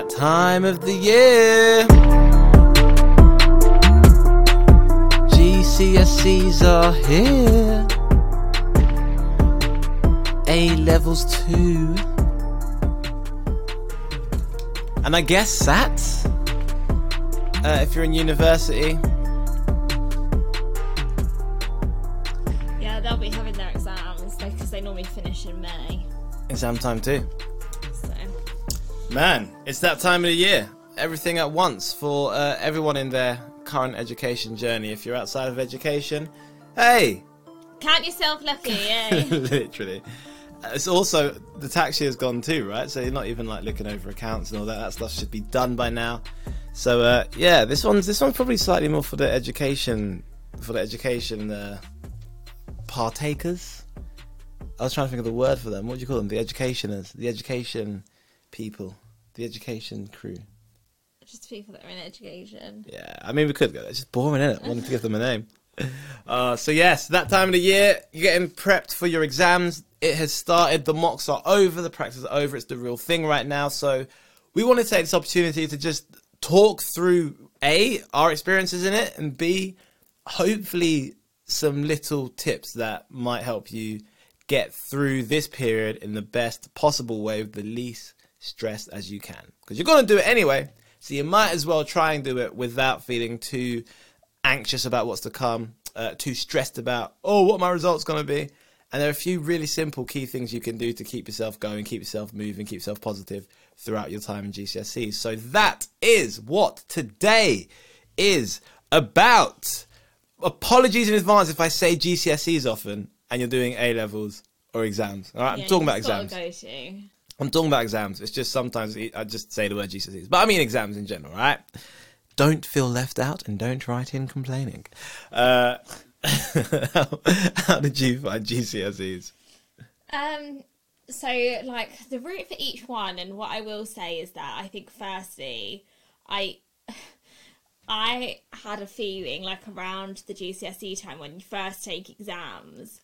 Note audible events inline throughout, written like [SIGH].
that time of the year. GCSEs are here. A levels too. And I guess SATs, uh, if you're in university. Yeah, they'll be having their exams because they normally finish in May. Exam time too. Man, it's that time of the year. Everything at once for uh, everyone in their current education journey. If you're outside of education, hey, count yourself lucky, [LAUGHS] eh? literally. Uh, It's also the tax year's gone too, right? So you're not even like looking over accounts and all that. That stuff should be done by now. So uh, yeah, this one's this one's probably slightly more for the education for the education uh, partakers. I was trying to think of the word for them. What do you call them? The educationers, the education people, the education crew. Just people that are in education. Yeah, I mean we could go. It's just boring, isn't it? Wanting to give them a name. [LAUGHS] Uh, so yes, that time of the year, you're getting prepped for your exams. It has started. The mocks are over. The practice is over. It's the real thing right now. So we want to take this opportunity to just talk through a our experiences in it, and b hopefully some little tips that might help you get through this period in the best possible way with the least stress as you can. Because you're going to do it anyway. So you might as well try and do it without feeling too anxious about what's to come, uh, too stressed about, oh, what my result's going to be. And there are a few really simple key things you can do to keep yourself going, keep yourself moving, keep yourself positive throughout your time in GCSEs. So that is what today is about. Apologies in advance if I say GCSEs often and you're doing A levels or exams. All right, I'm talking about exams. I'm talking about exams. It's just sometimes I just say the word GCSEs, but I mean exams in general, right? Don't feel left out and don't write in complaining. Uh, [LAUGHS] how, how did you find GCSEs? Um, so like the route for each one, and what I will say is that I think firstly, I I had a feeling like around the GCSE time when you first take exams.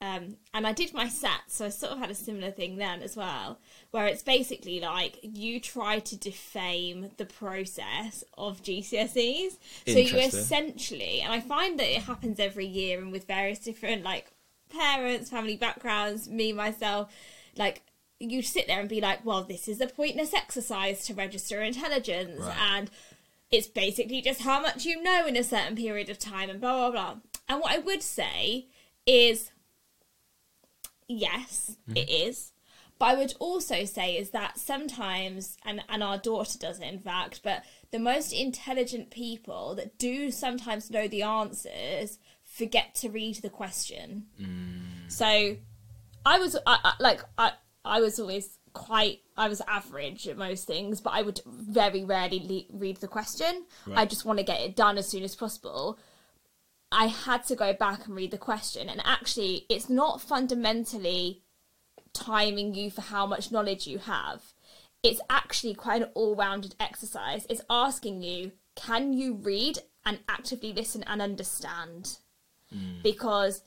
Um, and I did my SAT, so I sort of had a similar thing then as well, where it's basically like you try to defame the process of GCSEs. So you essentially, and I find that it happens every year and with various different like parents, family backgrounds, me myself, like you sit there and be like, well, this is a pointless exercise to register intelligence, Right. and it's basically just how much you know in a certain period of time, and blah blah blah. And what I would say is, yes, it mm-hmm. is. But I would also say is that sometimes, and, and our daughter does it in fact, but the most intelligent people that do sometimes know the answers forget to read the question. Mm. So I was I, I, like I I was always quite I was average at most things, but I would very rarely le- read the question. I just want to get it done as soon as possible. I had to go back and read the question, and actually, it's not fundamentally timing you for how much knowledge you have. It's actually quite an all-rounded exercise. It's asking you, can you read and actively listen and understand? Hmm. Because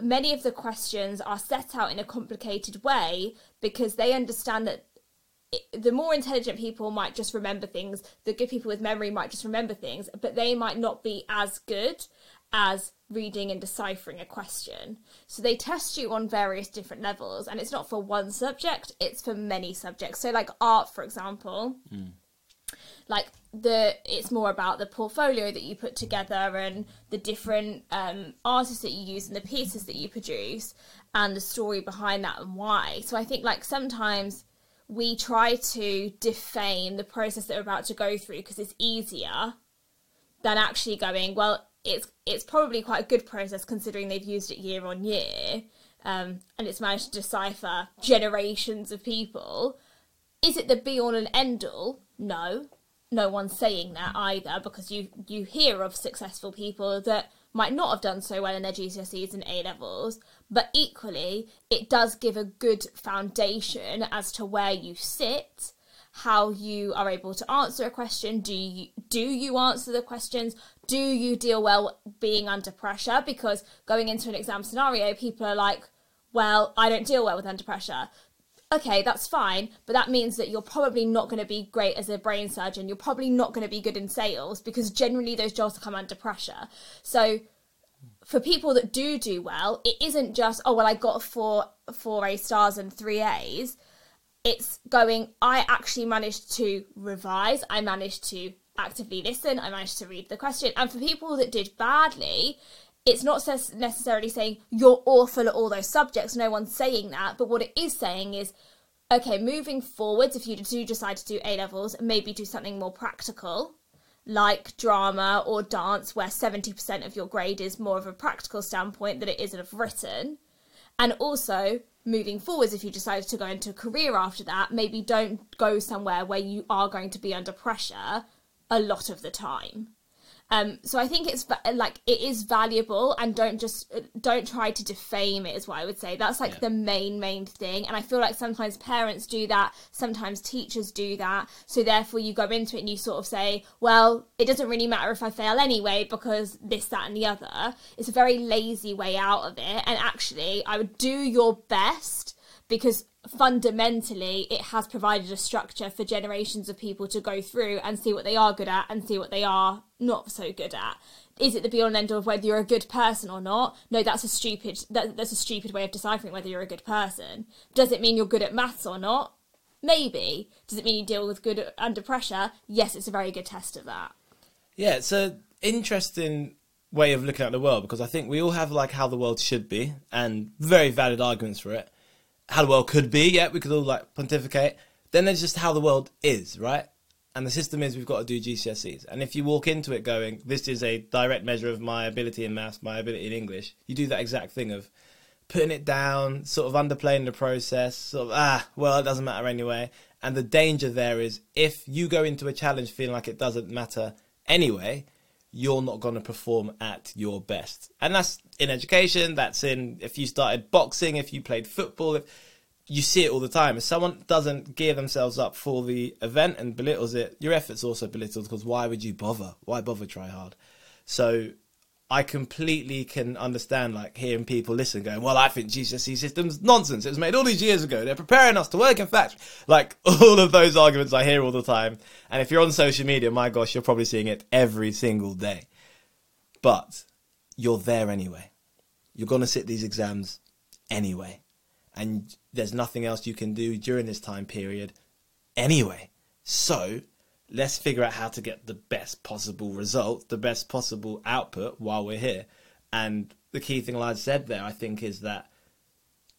many of the questions are set out in a complicated way because they understand that it- the more intelligent people might just remember things, the good people with memory might just remember things, but they might not be as good as reading and deciphering a question. So they test you on various different levels, and it's not for one subject, it's for many subjects. So, like art, for example, like the it's more about the portfolio that you put together and the different um, artists that you use and the pieces that you produce and the story behind that and why so i think like sometimes we try to defame the process that we're about to go through because it's easier than actually going well it's it's probably quite a good process considering they've used it year on year um, and it's managed to decipher generations of people is it the be all and end all? No. No one's saying that either because you you hear of successful people that might not have done so well in their GCSEs and A levels, but equally it does give a good foundation as to where you sit, how you are able to answer a question. Do you do you answer the questions? Do you deal well being under pressure? Because going into an exam scenario, people are like, "Well, I don't deal well with under pressure." okay, that's fine, but that means that you're probably not going to be great as a brain surgeon. You're probably not going to be good in sales because generally those jobs come under pressure. So for people that do do well, it isn't just oh well, I got four four A stars and three A's. It's going. I actually managed to revise. I managed to actively listen. I managed to read the question. And for people that did badly, it's not necessarily saying you're awful at all those subjects. No one's saying that. But what it is saying is, okay, moving forwards, if you do decide to do A levels, maybe do something more practical, like drama or dance, where 70% of your grade is more of a practical standpoint than it is of written. And also, moving forwards, if you decide to go into a career after that, maybe don't go somewhere where you are going to be under pressure a lot of the time. Um, so I think it's like it is valuable, and don't just don't try to defame it. Is what I would say. That's like yeah. the main main thing, and I feel like sometimes parents do that, sometimes teachers do that. So therefore, you go into it and you sort of say, "Well, it doesn't really matter if I fail anyway because this, that, and the other." It's a very lazy way out of it, and actually, I would do your best because fundamentally it has provided a structure for generations of people to go through and see what they are good at and see what they are not so good at. Is it the be all and end of whether you're a good person or not? No that's a stupid that, that's a stupid way of deciphering whether you're a good person. Does it mean you're good at maths or not? Maybe. Does it mean you deal with good under pressure? Yes it's a very good test of that. Yeah it's a interesting way of looking at the world because i think we all have like how the world should be and very valid arguments for it how the world could be. Yeah, we could all like pontificate. Then there's just how the world is, right? And the system is we've got to do GCSEs. And if you walk into it going, this is a direct measure of my ability in maths, my ability in English, you do that exact thing of putting it down, sort of underplaying the process, sort of, ah, well, it doesn't matter anyway. And the danger there is if you go into a challenge feeling like it doesn't matter anyway, you're not going to perform at your best. And that's in education, that's in if you started boxing, if you played football, if, you see it all the time. If someone doesn't gear themselves up for the event and belittles it, your effort's also belittled because why would you bother? Why bother try hard? So I completely can understand like hearing people listen going, well, I think GCSE system's nonsense. It was made all these years ago. They're preparing us to work in factory. Like [LAUGHS] all of those arguments I hear all the time. And if you're on social media, my gosh, you're probably seeing it every single day. But you're there anyway. You're going to sit these exams anyway. And there's nothing else you can do during this time period anyway. So let's figure out how to get the best possible result, the best possible output while we're here. And the key thing I said there, I think, is that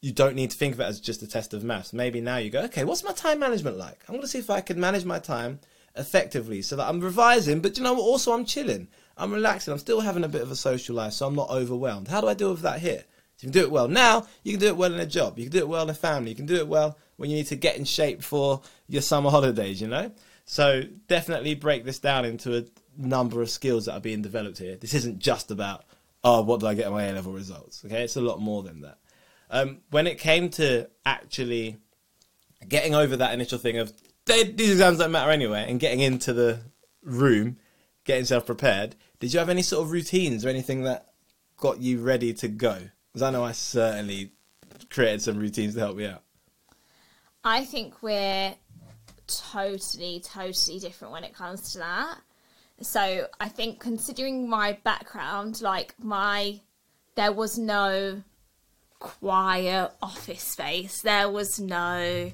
you don't need to think of it as just a test of maths. Maybe now you go, okay, what's my time management like? I'm going to see if I can manage my time effectively so that I'm revising, but you know? Also, I'm chilling. I'm relaxing. I'm still having a bit of a social life, so I'm not overwhelmed. How do I deal with that here? So you can do it well now, you can do it well in a job, you can do it well in a family, you can do it well when you need to get in shape for your summer holidays, you know? So definitely break this down into a number of skills that are being developed here. This isn't just about oh, what do I get in my A level results? Okay, it's a lot more than that. Um, when it came to actually getting over that initial thing of these exams don't matter anyway, and getting into the room, getting self prepared, did you have any sort of routines or anything that got you ready to go? Because I know I certainly created some routines to help me out. I think we're totally, totally different when it comes to that. So I think considering my background, like my, there was no quiet office space. There was no,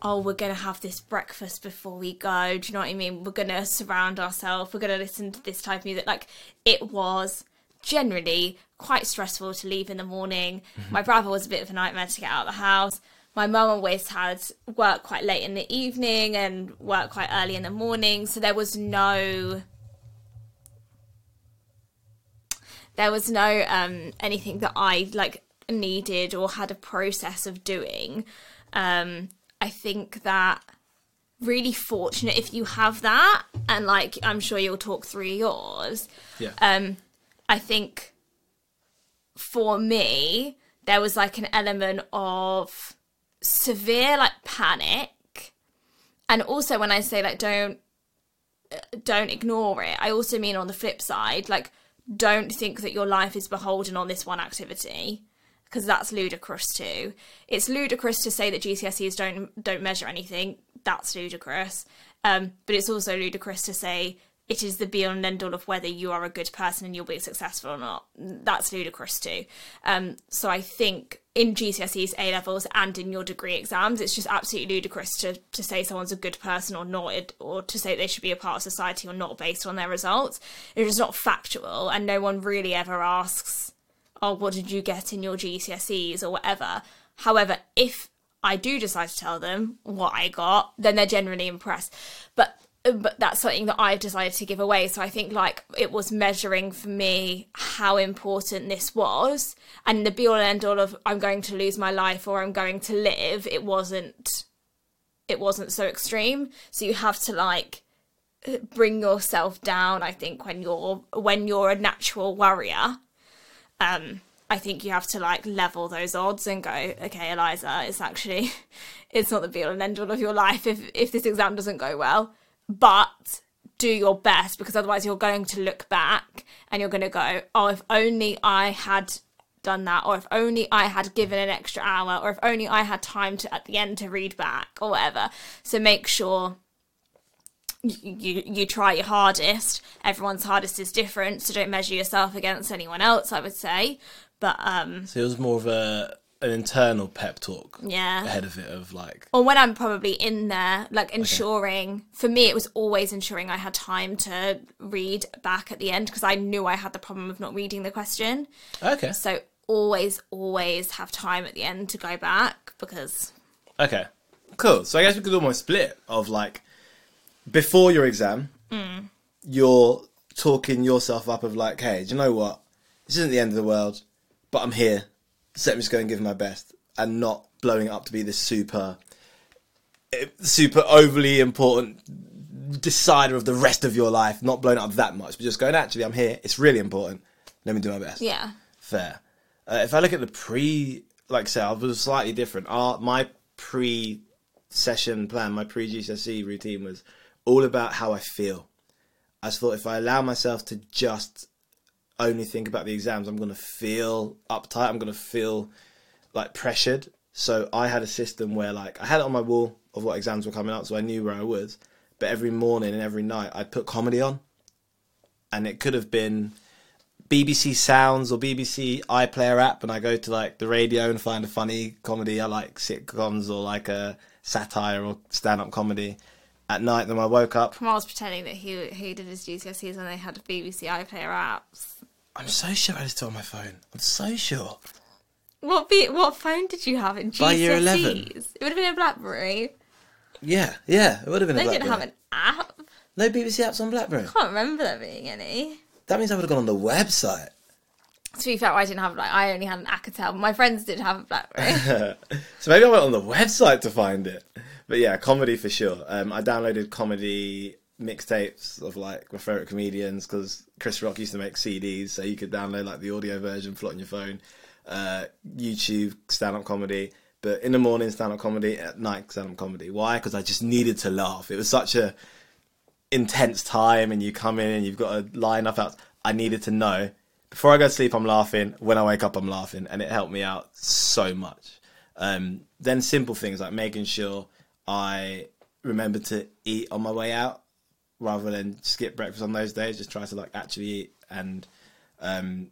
oh, we're going to have this breakfast before we go. Do you know what I mean? We're going to surround ourselves. We're going to listen to this type of music. Like it was generally quite stressful to leave in the morning. Mm-hmm. My brother was a bit of a nightmare to get out of the house my mum always had work quite late in the evening and work quite early in the morning, so there was no there was no um, anything that I like needed or had a process of doing. Um, I think that really fortunate if you have that, and like I'm sure you'll talk through yours. Yeah. Um, I think for me there was like an element of severe like panic and also when i say like don't don't ignore it i also mean on the flip side like don't think that your life is beholden on this one activity because that's ludicrous too. It's ludicrous to say that GCSEs don't don't measure anything. That's ludicrous. Um, but it's also ludicrous to say it is the be all and end all of whether you are a good person and you'll be successful or not. That's ludicrous too. Um, so I think in GCSEs, A levels, and in your degree exams, it's just absolutely ludicrous to, to say someone's a good person or not, or to say they should be a part of society or not based on their results. It's just not factual, and no one really ever asks, "Oh, what did you get in your GCSEs?" or whatever. However, if I do decide to tell them what I got, then they're generally impressed. But but that's something that I've decided to give away. So I think like it was measuring for me how important this was, and the be all and end all of I'm going to lose my life or I'm going to live. It wasn't. It wasn't so extreme. So you have to like bring yourself down. I think when you're when you're a natural warrior, um, I think you have to like level those odds and go, okay, Eliza, it's actually [LAUGHS] it's not the be all and end all of your life if if this exam doesn't go well but do your best because otherwise you're going to look back and you're going to go, oh, if only I had done that, or if only I had given an extra hour, or if only I had time to at the end to read back, or whatever. So make sure you, you try your hardest. Everyone's hardest is different, so don't measure yourself against anyone else. I would say, but um, So it was more of a an internal pep talk yeah, ahead of it of like or when I'm probably in there, like ensuring, for me, it was always ensuring I had time to read back at the end because I knew I had the problem of not reading the question. okay So always, always have time at the end to go back because, okay cool. So I guess we could almost split of like before your exam, mm. you're talking yourself up of like, hey, do you know what? This isn't the end of the world, but I'm here. So let me just go and give my best, and not blowing it up to be this super, eh, super overly important decider of the rest of your life. Not blowing up that much, but just going, actually, I'm here. It's really important. Let me do my best. yeah. Fair. Uh, if I look at the pre, like I said, I was slightly different. Our, my pre session plan, my pre GCSE routine was all about how I feel. I just thought if I allow myself to just only think about the exams, I'm going to feel uptight. I'm going to feel like pressured. So I had a system where like I had it on my wall of what exams were coming up, so I knew where I was. But every morning and every night, I'd put comedy on, and it could have been BBC Sounds or BBC iPlayer app, and I go to like the radio and find a funny comedy. I like sitcoms or like a satire or stand-up comedy. At night, then I woke up. Kamal's pretending that he he did his GCSEs and they had BBC iPlayer apps. I'm so sure I just on my phone. I'm so sure. What be, what phone did you have in GCSEs? By year 11. It would have been a BlackBerry. Yeah, yeah, it would have been. They a didn't have BlackBerry. an app. no BBC apps on BlackBerry. I can't remember there being any. That means I would have gone on the website. To be fair, I didn't have like I only had an Alcatel, but my friends did have a BlackBerry. [LAUGHS] So maybe I went on the website to find it. But yeah, comedy for sure. Um, I downloaded comedy mixtapes of like my favorite comedians because Chris Rock used to make CDs, so you could download like the audio version, put on your phone. Uh, YouTube stand up comedy, but in the morning stand up comedy, at night stand up comedy. Why? Because I just needed to laugh. It was such a intense time, and you come in and you've got a line up out. I needed to know before I go to sleep, I'm laughing. When I wake up, I'm laughing, and it helped me out so much. Um, then simple things like making sure I remember to eat on my way out rather than skip breakfast on those days. Just try to like actually eat and um,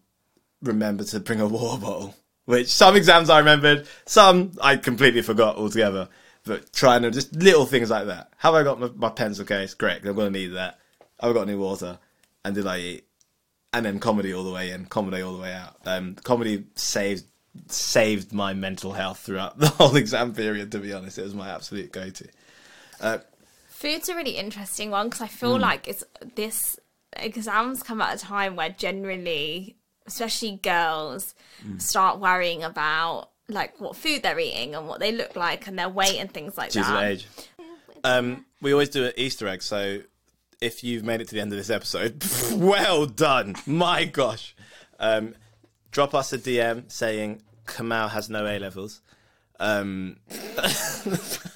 remember to bring a [LAUGHS] water bottle. Which some exams I remembered, some I completely forgot altogether. But trying to just little things like that. Have I got my, my pencil case? Great, I'm to need that. Have I got any water? And did I eat? and then comedy all the way in, comedy all the way out. Um, comedy saved saved my mental health throughout [LAUGHS] the whole exam period. To be honest, it was my absolute go to. Uh, Food's a really interesting one because I feel Hmm. like it's this exams come at a time where generally, especially girls, Hmm. start worrying about like what food they're eating and what they look like and their weight and things like She's that. age. Um, we always do an Easter egg, so if you've made it to the end of this episode, [LAUGHS] well done. My gosh. Um, drop us a DM saying Kamal has no A levels. Um, [LAUGHS]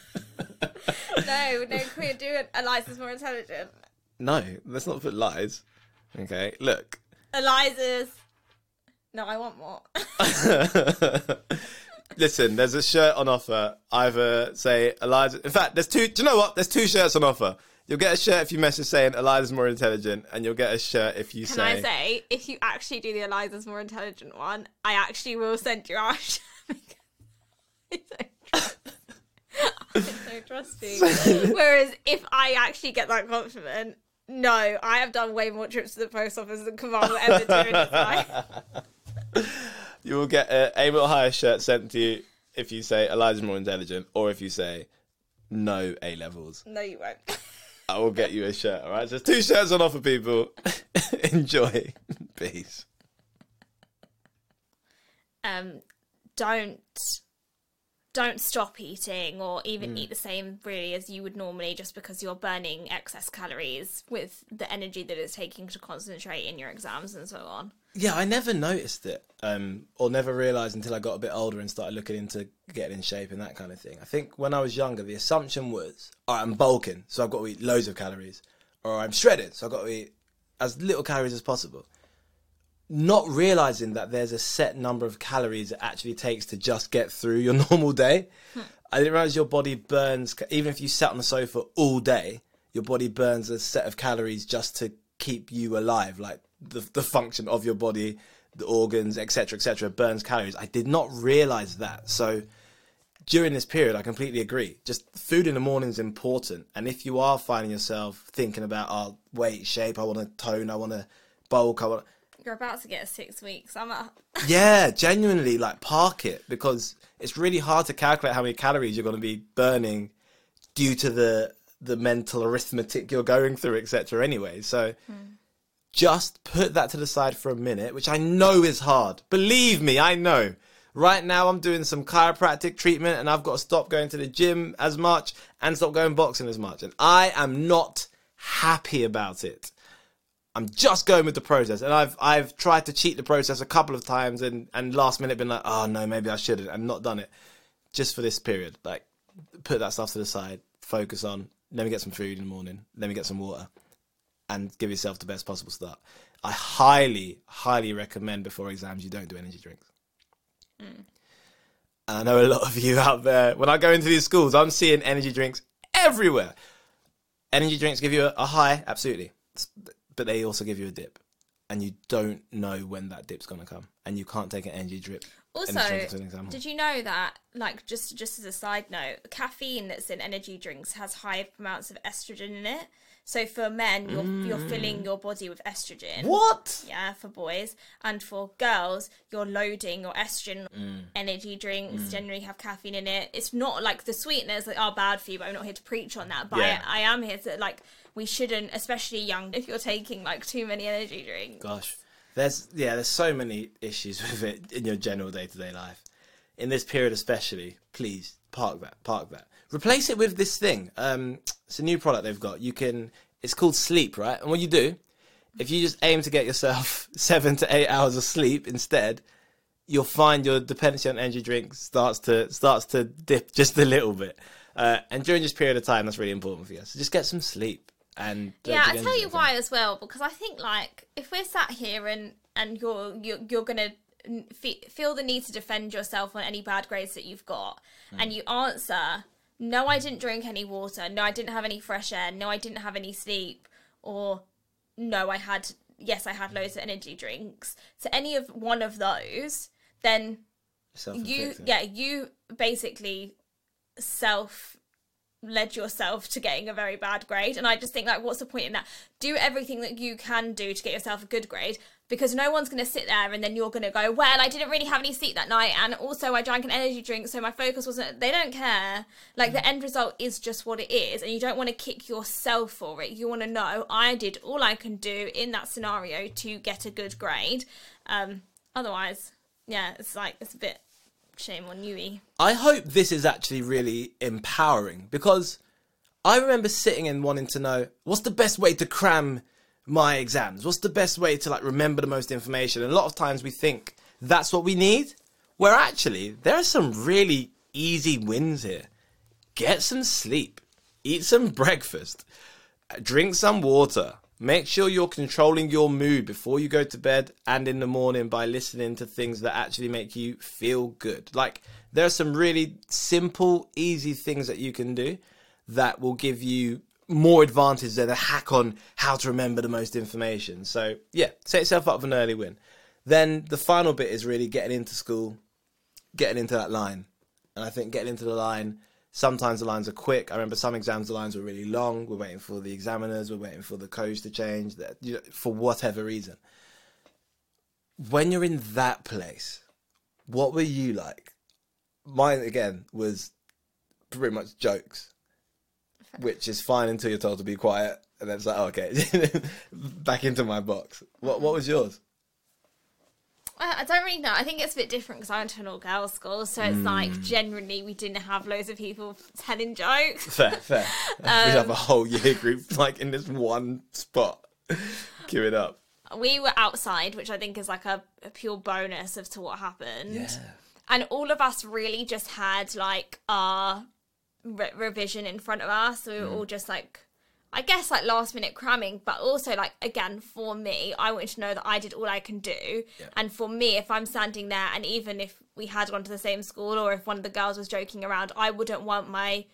[LAUGHS] No, no, queer do it. Eliza's more intelligent. no, let's not put lies. Okay, look. Eliza's No, I want more. [LAUGHS] Listen, there's a shirt on offer. Either say Eliza. In fact, there's two. Do you know what? There's two shirts on offer. You'll get a shirt if you message saying Eliza's more intelligent, and you'll get a shirt if you Can say. I say, if you actually do the Eliza's more intelligent one, I actually will send you our [LAUGHS] shirt. I don't trust- I'm so trusting. [LAUGHS] Whereas if I actually get that compliment, no, I have done way more trips to the post office than Kamal will ever do in his [LAUGHS] life. You will get a A Little Higher shirt sent to you if you say Eliza's more intelligent, or if you say no A levels. No, you won't. I will get you a shirt. All right, so there's two shirts on offer, people. [LAUGHS] Enjoy. Peace. um, don't don't stop eating or even eat the same really as you would normally just because you're burning excess calories with the energy that it's taking to concentrate in your exams and so on. Yeah, I never noticed it, um, or never realised until I got a bit older and started looking into getting in shape and that kind of thing. I think when I was younger, the assumption was, all right, I'm bulking, so I've got to eat loads of calories, or I'm shredded, so I've got to eat as little calories as possible. Not realising that there's a set number of calories it actually takes to just get through your [LAUGHS] normal day. I didn't realise your body burns, even if you sat on the sofa all day, your body burns a set of calories just to keep you alive, like the, the function of your body, the organs, etc., etc., burns calories. I did not realize that. So during this period, I completely agree. Just food in the morning is important. And if you are finding yourself thinking about, oh, weight, shape, I want to tone, I want to bulk, I want You're about to get six weeks. I'm at [LAUGHS] yeah, genuinely, like park it because it's really hard to calculate how many calories you're going to be burning due to the the mental arithmetic you're going through, etc. Anyway, so hmm. just put that to the side for a minute, which I know is hard. Believe me, I know. Right now, I'm doing some chiropractic treatment, and I've got to stop going to the gym as much and stop going boxing as much, and I am not happy about it. I'm just going with the process, and I've I've tried to cheat the process a couple of times, and and last minute been like, oh no, maybe I shouldn't, and not done it, just for this period. Like, put that stuff to the side, focus on. Let me get some food in the morning. Let me get some water, and give yourself the best possible start. I highly, highly recommend before exams you don't do energy drinks. Mm. And I know a lot of you out there. When I go into these schools, I'm seeing energy drinks everywhere. Energy drinks give you a, a high, absolutely but they also give you a dip, and you don't know when that dip's gonna come, and you can't take an energy drip. Also, energy drink an did you know that, like, just just as a side note, caffeine that's in energy drinks has high amounts of estrogen in it. So for men, you're you're mm. filling your body with estrogen. What? Yeah, for boys and for girls, you're loading your estrogen. Mm. Energy drinks mm. generally have caffeine in it. It's not like the sweeteners that are bad for you, but I'm not here to preach on that. But Yeah. I, I am here to like we shouldn't, especially young, if you're taking like too many energy drinks. Gosh, there's yeah, there's so many issues [LAUGHS] with it in your general day to day life. In this period, especially, please park that, park that. Replace it with this thing. Um, it's a new product they've got. You can. It's called Sleep, right? And what you do, if you just aim to get yourself [LAUGHS] seven to eight hours of sleep instead, you'll find your dependency on energy drinks starts to starts to dip just a little bit. Uh, and during this period of time, that's really important for you. So just get some sleep. And Yeah, I tell you why as well because I think like if we're sat here and and you're you're, you're gonna fe- feel the need to defend yourself on any bad grades that you've got, Hmm. and you answer, "No, I didn't drink any water. No, I didn't have any fresh air. No, I didn't have any sleep," or "No, I had yes, I had loads of energy drinks." To any of one of those, then you yeah you basically self led yourself to getting a very bad grade. And i just think like what's the point in that? Do everything that you can do to get yourself a good grade because no one's going to sit there and then you're going to go well i didn't really have any sleep that night and also i drank an energy drink so my focus wasn't they don't care. Like the end result is just what it is and you don't want to kick yourself for it. You want to know i did all i can do in that scenario to get a good grade. Um otherwise yeah it's like it's a bit shame on you I hope this is actually really empowering because I remember sitting and wanting to know what's the best way to cram my exams? What's the best way to like remember the most information? And a lot of times we think that's what we need, where actually there are some really easy wins here. Get some sleep, eat some breakfast, drink some water, Make sure you're controlling your mood before you go to bed and in the morning by listening to things that actually make you feel good. Like, there are some really simple, easy things that you can do that will give you more advantage than a hack on how to remember the most information. So, yeah, set yourself up for an early win. Then the final bit is really getting into school, getting into that line. And I think getting into the line, sometimes the lines are quick. I remember some exams, the lines were really long. We're waiting for the examiners, we're waiting for the coach to change, that, you know, for whatever reason. When you're in that place, what were you like? Mine, again, was pretty much jokes, which is fine until you're told to be quiet. And then it's like, oh, okay, [LAUGHS] back into my box. What, what was yours? I I don't really know. I think it's a bit different because I went to an all girls school, so it's like Hmm. generally we didn't have loads of people telling jokes. Fair, fair. [LAUGHS] we have a whole year group [LAUGHS] like in this one spot. [LAUGHS] Give it up. We were outside, which I think is like a, a pure bonus as to what happened. Yeah. And all of us really just had like our re- revision in front of us. So We were all just like, I guess like last minute cramming, but also like again for me, I wanted to know that I did all I can do. And for me, if I'm standing there, and even if we had gone to the same school, or if one of the girls was joking around, I wouldn't want my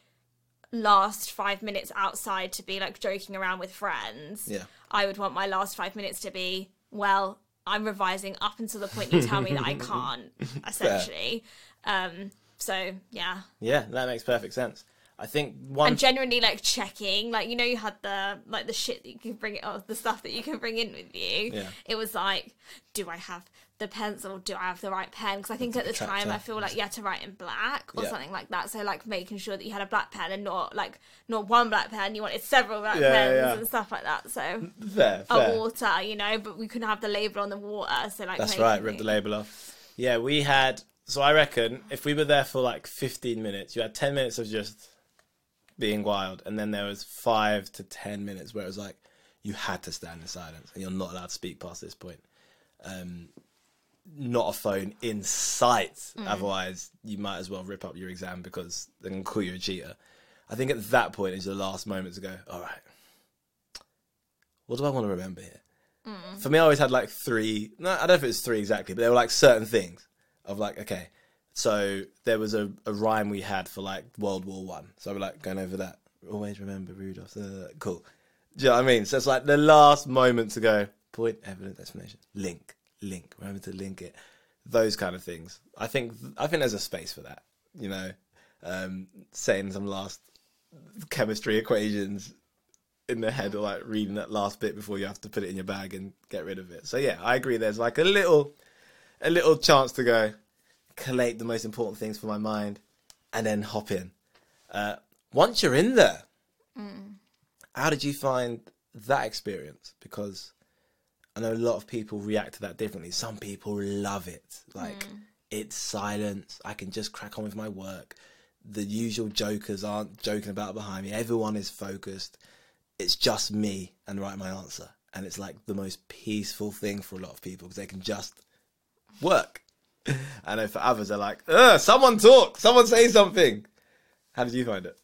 last five minutes outside to be like joking around with friends. Yeah. I would want my last five minutes to be, well, I'm revising up until the point you tell me that I [LAUGHS] can't, essentially. Um, so yeah. Yeah, that makes perfect sense. I think one. And generally like checking, like you know you had the like the shit that you can bring oh, the stuff that you can bring in with you. Yeah. It was like, do I have the pencil? Do I have the right pen? Because I think at the time I feel like you had to write in black or Yeah. something like that. So like making sure that you had a black pen and not like not one black pen. You wanted several black Yeah, pens yeah. and stuff like that. So fair, a fair. water, you know, but we couldn't have the label on the water. So like That's right. Rip the label off. Yeah, we had. So I reckon if we were there for like 15 minutes, you had 10 minutes of just being wild, and then there was five to 10 minutes where it was like you had to stand in silence, and you're not allowed to speak past this point. Um, not a phone in sight. Otherwise, you might as well rip up your exam because they can call you a cheater. I think at that point is the last moment to go. All right, what do I want to remember here? For me, I always had like three. No, I don't know if it was three exactly, but there were like certain things of like, okay, so there was a, a rhyme we had for like World War One. So we're like going over that. Always remember Rudolph. Uh, cool. Do you know what I mean? So it's like the last moment to go. Point, evidence, explanation, link, link. Remember to link it. Those kind of things. I think. I think there's a space for that. You know, um, saying some last chemistry equations in the head or like reading that last bit before you have to put it in your bag and get rid of it. So yeah, I agree. There's like a little, a little chance to go collate the most important things for my mind, and then hop in. Uh, once you're in there, how did you find that experience? Because I know a lot of people react to that differently. Some people love it, like it's silence. I can just crack on with my work. The usual jokers aren't joking about behind me. Everyone is focused it's just me and write my answer. And it's like the most peaceful thing for a lot of people because they can just work. I know for others, they're like, Ugh, someone talk, someone say something. How did you find it?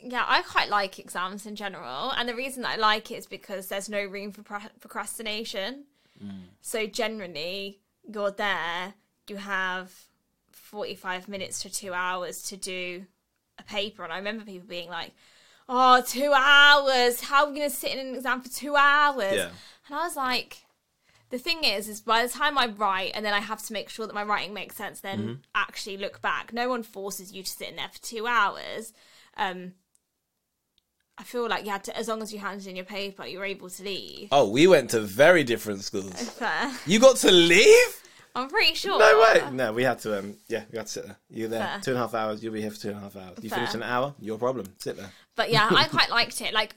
Yeah, I quite like exams in general, and the reason that I like it is because there's no room for pro- procrastination. Mm. So generally, you're there, you have 45 minutes to two hours to do a paper, and I remember people being like, "Oh, two hours! How are we going to sit in an exam for two hours?" Yeah. And I was like, the thing is, is by the time I write and then I have to make sure that my writing makes sense, then Mm-hmm. actually look back. No one forces you to sit in there for two hours. Um, I feel like you had to, as long as you handed in your paper, you were able to leave. Oh, we went to very different schools. [LAUGHS] Fair. You got to leave? I'm pretty sure. No way. No, we had to. Um, yeah, we had to sit there. You're there Fair. two and a half hours. You'll be here for two and a half hours. You finish Fair. an hour. Your problem. Sit there. But yeah, I [LAUGHS] quite liked it. Like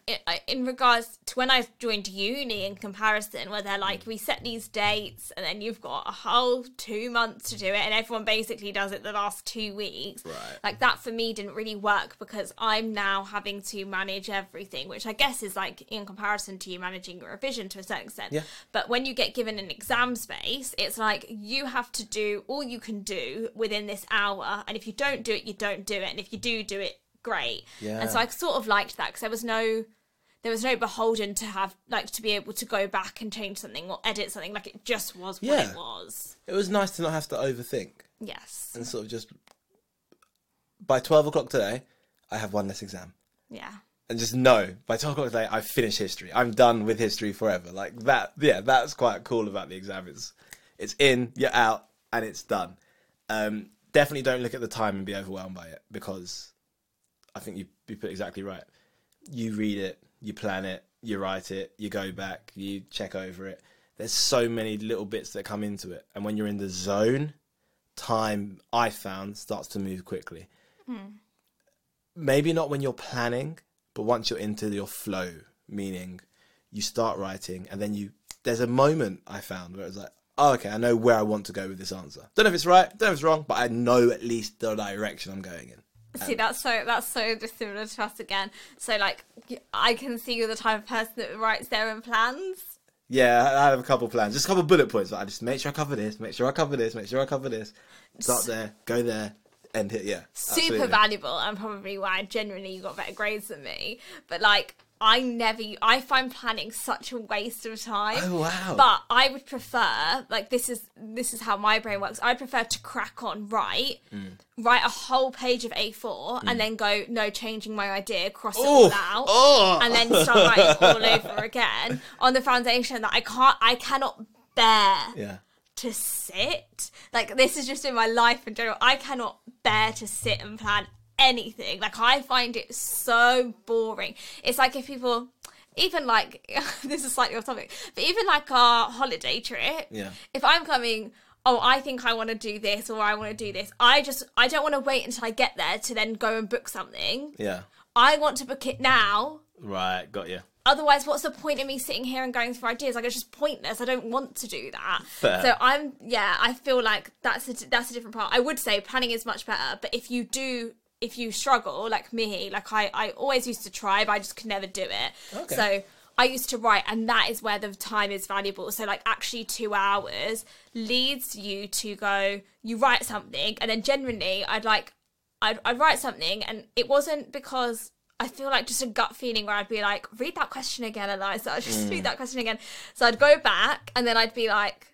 in regards to when I joined uni, in comparison, where they're like, we set these dates, and then you've got a whole two months to do it, and everyone basically does it the last two weeks. Right. Like that for me didn't really work because I'm now having to manage everything, which I guess is like in comparison to you managing your revision to a certain extent. Yeah. But when you get given an exam space, it's like you have to do all you can do within this hour, and if you don't do it, you don't do it, and if you do do it, great. Yeah. And so I sort of liked that because there was no there was no beholden to have like to be able to go back and change something or edit something. Like it just was what Yeah. it was. It was nice to not have to overthink Yes. and sort of just. By twelve o'clock today, I have one less exam. Yeah. and just know by 12 o'clock today I've finished history. I'm done with history forever. Like that, yeah, that's quite cool about the exam. It's, it's in, you're out, and it's done. Um, definitely don't look at the time and be overwhelmed by it because I think you, you put exactly right. You read it, you plan it, you write it, you go back, you check over it. There's so many little bits that come into it. And when you're in the zone, time I found starts to move quickly hmm. maybe not when you're planning, but once you're into your flow, meaning you start writing and then you there's a moment I found where it's like, oh, okay, I know where I want to go with this answer. Don't know if it's right, don't know if it's wrong, but I know at least the direction I'm going in. Um, see, that's so that's so dissimilar to us again. So like, I can see you're the type of person that writes their own plans. Yeah, I have a couple plans, just a couple bullet points. Like I just make sure I cover this, make sure I cover this, make sure I cover this. Start there, go there, end here. Yeah, super absolutely. valuable and probably why genuinely you got better grades than me. But like I never I find planning such a waste of time. Oh, wow. But I would prefer like this is this is how my brain works. I prefer to crack on write Mm. write a whole page of A4 and then go no changing my idea cross it Oof. all out Oh. and then start writing all [LAUGHS] over again on the foundation that I can't I cannot bear Yeah, to sit. Like this is just in my life in general. I cannot bear to sit and plan anything. Like I find it so boring. It's like if people even like [LAUGHS] this is slightly off topic, but even like our holiday trip. Yeah. If I'm coming Oh, I think I want to do this or I want to do this. I just I don't want to wait until I get there to then go and book something. yeah, I want to book it now right, got you. otherwise what's the point of me sitting here and going through ideas like it's just pointless i don't want to do that Fair. so i'm yeah i feel like that's a that's a different part i would say planning is much better but if you do if you struggle like me like i i always used to try but i just could never do it Okay. so I used to write, and that is where the time is valuable. So, like, actually, two hours leads you to go, you write something, and then generally, I'd like, I'd, I'd write something, and it wasn't because I feel like just a gut feeling where I'd be like, read that question again, Eliza. I'd [LAUGHS] just read mm. that question again. So I'd go back, and then I'd be like,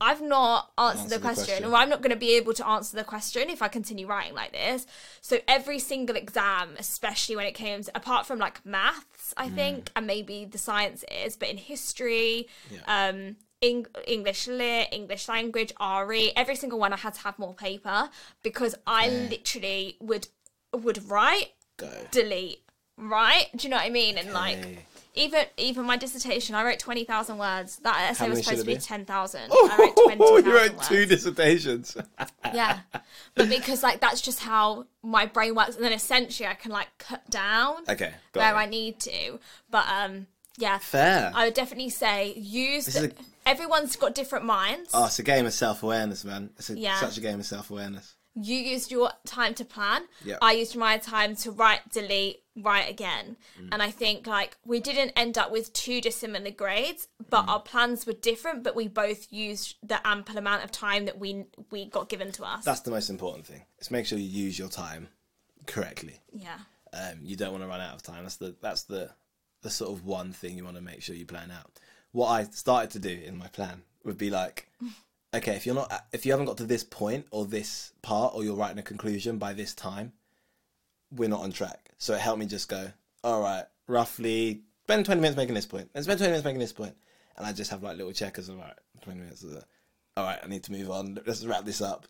I've not answered Answer the the question, question. or I'm not going to be able to answer the question if I continue writing like this. So every single exam, especially when it came to, apart from like maths, I think, and maybe the sciences, but in history, Yeah. um, Eng- English lit, English language, RE, every single one I had to have more paper because I literally would would write, Go. delete, right? Do you know what I mean? And like Okay. Even even my dissertation, I wrote twenty thousand words. That essay was supposed to be be? ten thousand. I wrote twenty [LAUGHS] you wrote words. two dissertations. [LAUGHS] Yeah, but because like that's just how my brain works, and then essentially I can like cut down okay, where. I need to. But um, yeah, Fair. I would definitely say use. The, is everyone's got different minds. Oh, it's a game of self awareness, man. It's a, Yeah. such a game of self awareness. you used your time to plan. Yeah. I used my time to write, delete, write again. Mm. And I think like we didn't end up with two dissimilar grades, but Mm. our plans were different. But we both used the ample amount of time that we we got given to us. That's the most important thing. Is make sure you use your time correctly. yeah. Um, you don't want to run out of time. That's the that's the the sort of one thing you want to make sure you plan out. What I started to do in my plan would be like, [LAUGHS] okay, if you're not if you haven't got to this point or this part or you're writing a conclusion by this time, we're not on track. So it helped me just go, all right, roughly spend twenty minutes making this point, and spend twenty minutes making this point, and I just have like little checkers of all right, twenty minutes. Of that. All right, I need to move on. Let's wrap this up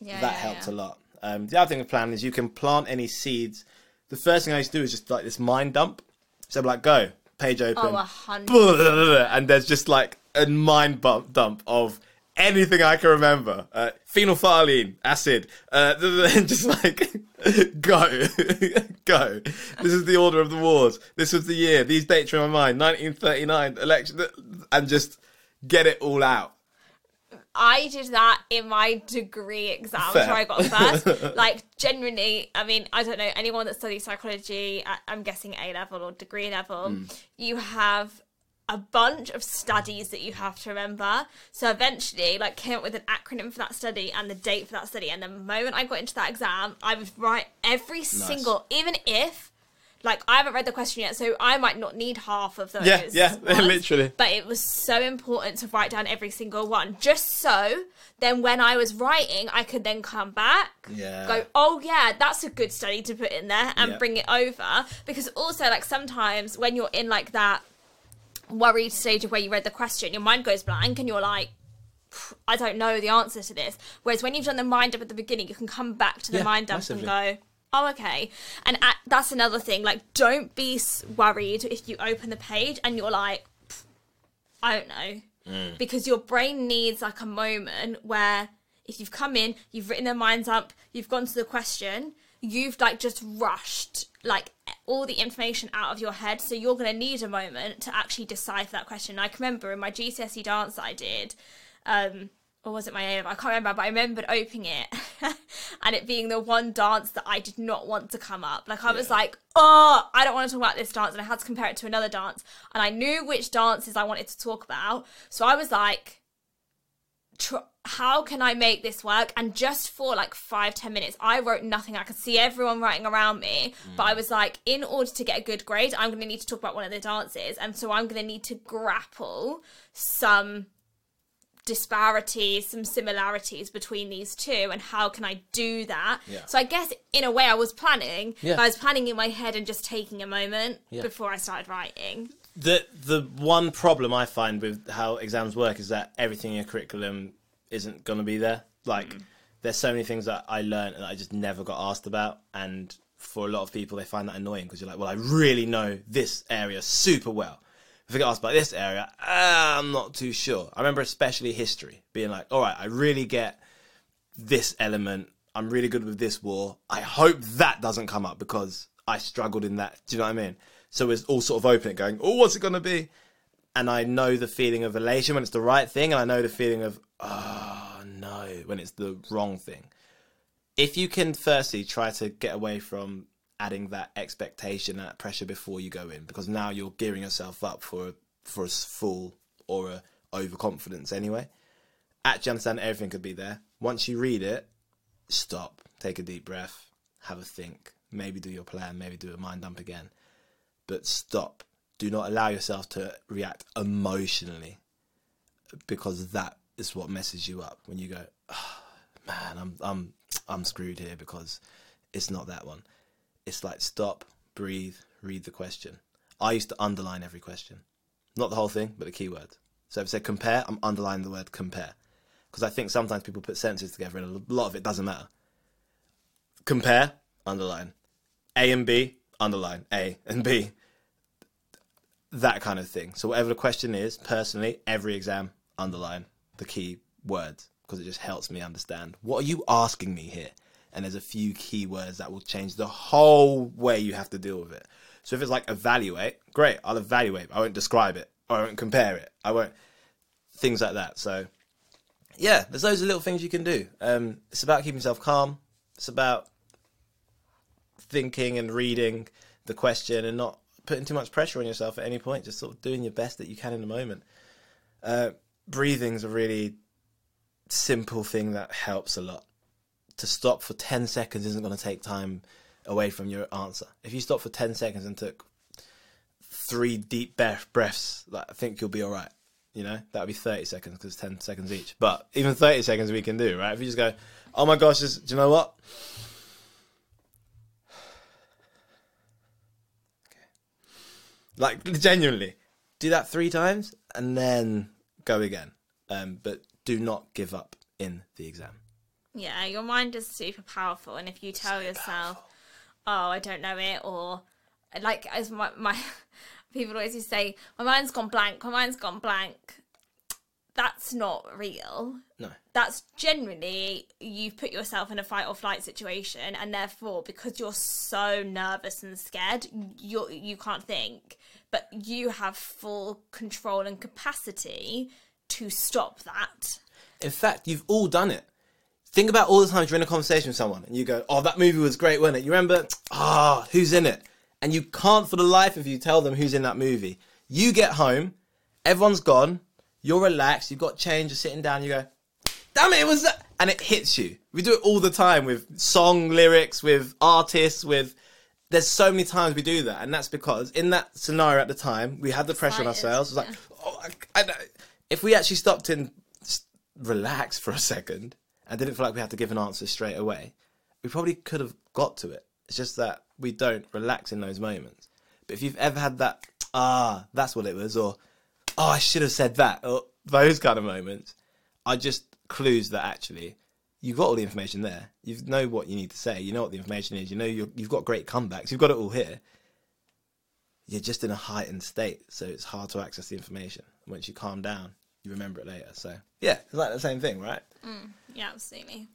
Yeah. that yeah, helped yeah. a lot. Um, the other thing with planning is you can plant any seeds. The first thing I used to do is just like this mind dump. So I'm like, go, page open, Oh, [LAUGHS] and there's just like a mind bump dump of anything I can remember. Uh, phenolphthalein, acid, uh, [LAUGHS] and just like [LAUGHS] go, [LAUGHS] go. This is the order of the wars. This was the year. These dates are in my mind. 1939 election, and just get it all out. I did that in my degree exam, Fair. where I got first. like, genuinely, I mean, I don't know, anyone that studies psychology, I'm guessing A level or degree level, Hmm. you have a bunch of studies that you have to remember. So eventually, like, came up with an acronym for that study and the date for that study. And the moment I got into that exam, I would write every single, even if Like I haven't read the question yet, so I might not need half of those. Yeah, yeah, [LAUGHS] ones. literally. But it was so important to write down every single one, just so then when I was writing, I could then come back, Yeah. go, oh yeah, that's a good study to put in there, and Yeah. bring it over. Because also, like sometimes when you're in like that worried stage of where you read the question, your mind goes blank, and you're like. I don't know the answer to this. Whereas when you've done the mind dump at the beginning, you can come back to the Yeah, mind dump massively. and go, oh, okay. And at, that's another thing. Like, don't be worried if you open the page and you're like, I don't know. Mm. Because your brain needs like a moment where if you've come in, you've written their minds up, you've gone to the question, you've like just rushed like all the information out of your head. So you're going to need a moment to actually decipher that question. I can remember in my GCSE dance I did, um, or was it my A level? I can't remember, but I remembered opening it [LAUGHS] and it being the one dance that I did not want to come up. Like I was like, oh, I don't want to talk about this dance, and I had to compare it to another dance, and I knew which dances I wanted to talk about. So I was like, tr- how can I make this work? And just for like five, ten minutes, I wrote nothing. I could see everyone writing around me, but I mm. was like, in order to get a good grade, I'm going to need to talk about one of the dances, and so I'm going to need to grapple some disparities, some similarities between these two, and how can I do that? Yeah. So I guess in a way I was planning. Yeah. but I was planning in my head and just taking a moment Yeah. before I started writing. The the one problem I find with how exams work is that everything in your curriculum isn't going to be there. Like, there's so many things that I learned that I just never got asked about, and for a lot of people, they find that annoying because you're like, well, I really know this area super well. If I get asked about this area, uh, I'm not too sure. I remember especially history being like, all right, I really get this element. I'm really good with this war. I hope that doesn't come up because I struggled in that. Do you know what I mean? So it's all sort of open, going, oh, what's it going to be? And I know the feeling of elation when it's the right thing, and I know the feeling of, oh, no, when it's the wrong thing. If you can firstly try to get away from adding that expectation, and that pressure before you go in, because now you're gearing yourself up for a, for a full or a overconfidence anyway. Actually understand everything could be there. Once you read it, stop, take a deep breath, have a think, maybe do your plan, maybe do a mind dump again. But stop. Do not allow yourself to react emotionally because that is what messes you up when you go, "Ah, man, I'm I'm I'm screwed here because it's not that one. It's like stop, breathe, read the question. I used to underline every question. Not the whole thing, but the keywords. So if I said compare, I'm underlining the word compare. Because I think sometimes people put sentences together and a lot of it doesn't matter. Compare, underline. A and B, underline. A and B. That kind of thing. So whatever the question is, personally, every exam, underline the key words. Because it just helps me understand. What are you asking me here? And there's a few key words that will change the whole way you have to deal with it. So if it's like evaluate, great, I'll evaluate. I won't describe it. I won't compare it. I won't things like that. So yeah, there's of little things you can do. Um, it's about keeping yourself calm. It's about thinking and reading the question and not putting too much pressure on yourself at any point. Just sort of doing your best that you can in the moment. Uh, breathing's a really simple thing that helps a lot. To stop for 10 seconds isn't going to take time away from your answer. If you stop for 10 seconds and took three deep breath- breaths, like, I think you'll be all right. You know, that would be 30 seconds because 10 seconds each. But even 30 seconds we can do, right? If you just go, oh my gosh, just, do you know what? Like, genuinely, do that three times and then go again. Um, but do not give up in the exam. Yeah, your mind is super powerful, and if you tell yourself, "Oh, I don't know it," or like as my my [LAUGHS] people always used to say, "My mind's gone blank. My mind's gone blank." That's not real. No. That's generally you've put yourself in a fight or flight situation, and therefore, because you're so nervous and scared, you you can't think. But you have full control and capacity to stop that. In fact, you've all done it. Think about all the times you're in a conversation with someone and you go, "Oh, that movie was great, wasn't it?" You remember? Ah, who's in it? And you can't, for the life of you, tell them who's in that movie. You get home, everyone's gone, you're relaxed, you've got change, you're sitting down, you go, "Damn it, it was that!" And it hits you. We do it all the time with song lyrics, with artists, with. There's so many times we do that, and that's because in that scenario at the time we had the pressure on ourselves. It was like, oh, I, I, if we actually stopped and relaxed for a second and didn't feel like we had to give an answer straight away, we probably could have got to it. It's just that we don't relax in those moments. But if you've ever had that, ah, that's what it was, or oh, I should have said that, or those kind of moments, are just clues that actually you've got all the information there. You know what you need to say. You know what the information is. You know you're, you've got great comebacks. You've got it all here. You're just in a heightened state, so it's hard to access the information. Once you calm down, you remember it later. So yeah, it's like the same thing, right? Mm, yeah, absolutely.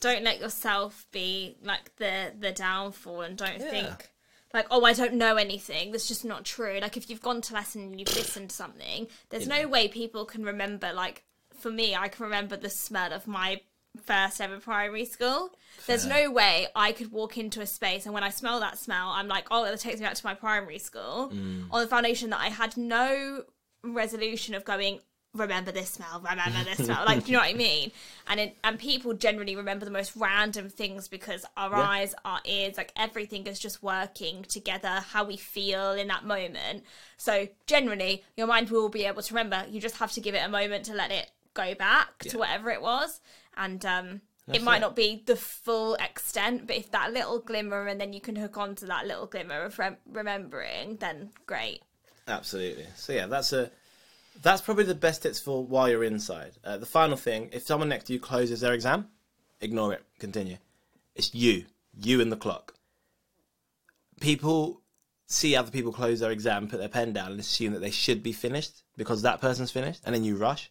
Don't let yourself be like the the downfall, and don't Yeah. think like, oh, I don't know anything. That's just not true. Like, if you've gone to lesson and you've listened to something, there's no way people can remember. Like, for me, I can remember the smell of my first ever primary school. There's no way I could walk into a space and when I smell that smell, I'm like, oh, that takes me back to my primary school. Mm. On the foundation that I had no resolution of going, remember this smell, remember this smell. Like, do you know what I mean? And it, and people generally remember the most random things because our Yeah. eyes, our ears, like everything is just working together, how we feel in that moment. So generally, your mind will be able to remember. You just have to give it a moment to let it go back to whatever it was. And um, it might it. not be the full extent, but if that little glimmer and then you can hook on to that little glimmer of rem- remembering, then great. Absolutely. So yeah, that's a that's probably the best tips for while you're inside. Uh, the final thing: if someone next to you closes their exam, ignore it. Continue. It's you, you and the clock. People see other people close their exam, put their pen down, and assume that they should be finished because that person's finished, and then you rush.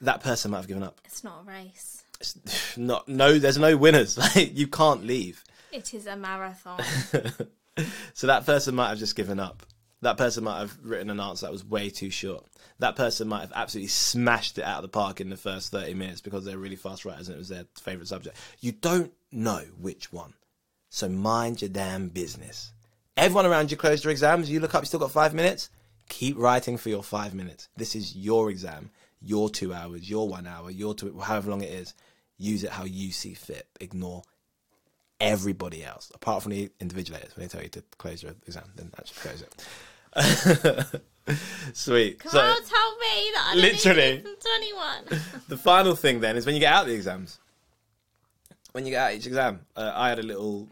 That person might have given up. It's not a race. It's [LAUGHS] not no. There's no winners. [LAUGHS] Like you can't leave. It is a marathon. [LAUGHS] So that person might have just given up. That person might have written an answer that was way too short. That person might have absolutely smashed it out of the park in the first 30 minutes because they're really fast writers and it was their favourite subject. You don't know which one. So mind your damn business. Everyone around you closed their exams. You look up, you still got five minutes. Keep writing for your five minutes. This is your exam, your two hours, your one hour, your two, however long it is. Use it how you see fit. Ignore everybody else, apart from the invigilators, when they tell you to close your exam, then actually close it. [LAUGHS] Sweet. Come so tell me that I Literally. to listen to anyone. [LAUGHS] the final thing then is when you get out of the exams. When you get out each exam, uh, I had a little,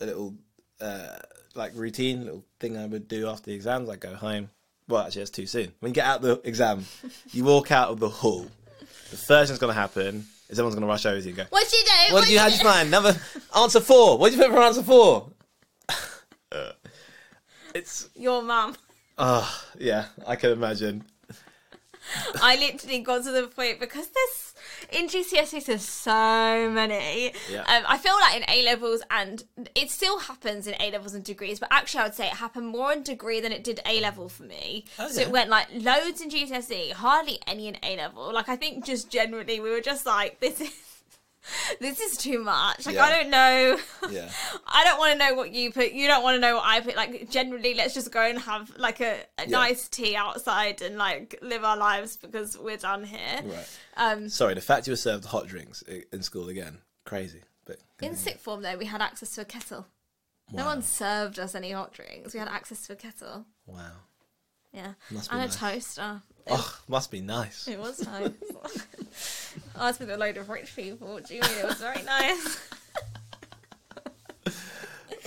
a little, uh, like routine, little thing I would do after the exams. I'd go home. Well, actually, that's too soon. When you get out the exam, you walk out of the hall. The first thing's going to happen is everyone's going to rush over to you and go, What'd you do? What did you have to find? Number answer four. What did you put for answer four? Uh, [LAUGHS] it's Your mum. oh yeah, I can imagine. I literally got to the point because there's in GCSEs there's so many. Yeah. Um, I feel like in A levels and it still happens in A levels and degrees, but actually I would say it happened more in degree than it did A level for me. So Okay. it went like loads in GCSE, hardly any in A level. Like I think just generally we were just like this is. [LAUGHS] This is too much. Like [LAUGHS] Yeah. I don't know. Yeah. I don't want to know what you put. You don't want to know what I put. Like generally, let's just go and have like a, a nice tea outside and like live our lives because we're done here. Right. Um, Sorry, the fact you were served hot drinks in school again, crazy. But in sixth form though, we had access to a kettle. No one served us any hot drinks. We had access to a kettle. wow, Yeah, and a toaster. Oh, must be nice. it was nice. I was with a load of rich people. What do you mean? It was very nice. [LAUGHS]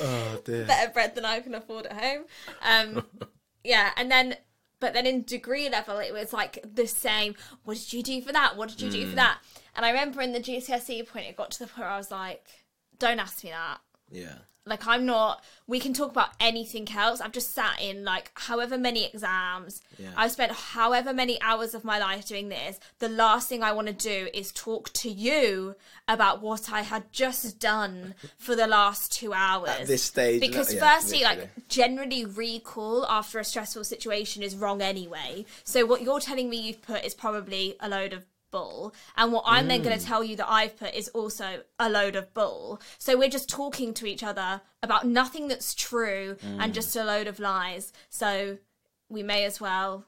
Oh dear. better bread than I can afford at home. Um, [LAUGHS] yeah, and then, but then in degree level, it was like the same. What did you do for that? What did you do for that? And I remember in the GCSE point, it got to the point where I was like, "Don't ask me that." Yeah. Like I'm not. We can talk about anything else. I've just sat in like however many exams. Yeah. I've spent however many hours of my life doing this. The last thing I want to do is talk to you about what I had just done for the last two hours. At this stage, because yeah, firstly, literally. like generally recall after a stressful situation is wrong anyway. So what you're telling me you've put is probably a load of bull. And what i'm then Mm. going to tell you that i've put is also a load of bull. So we're just talking to each other about nothing that's true Mm. and just a load of lies. So we may as well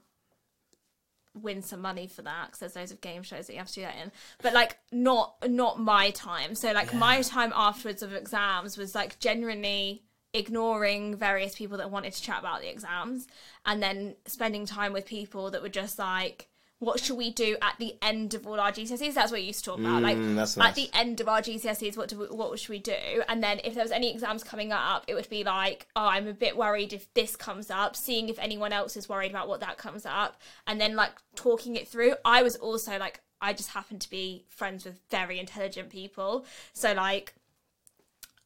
win some money for that because there's loads of game shows that you have to do that in. But like not not my time. So like my time afterwards of exams was like genuinely ignoring various people that wanted to chat about the exams and then spending time with people that were just like what should we do at the end of all our GCSEs? That's what you used to talk about. like Mm, that's at the end of our GCSEs, what do we, what should we do? And then if there was any exams coming up, it would be like, oh, I'm a bit worried if this comes up. Seeing if anyone else is worried about what that comes up, and then like talking it through. I was also like, I just happened to be friends with very intelligent people, so like,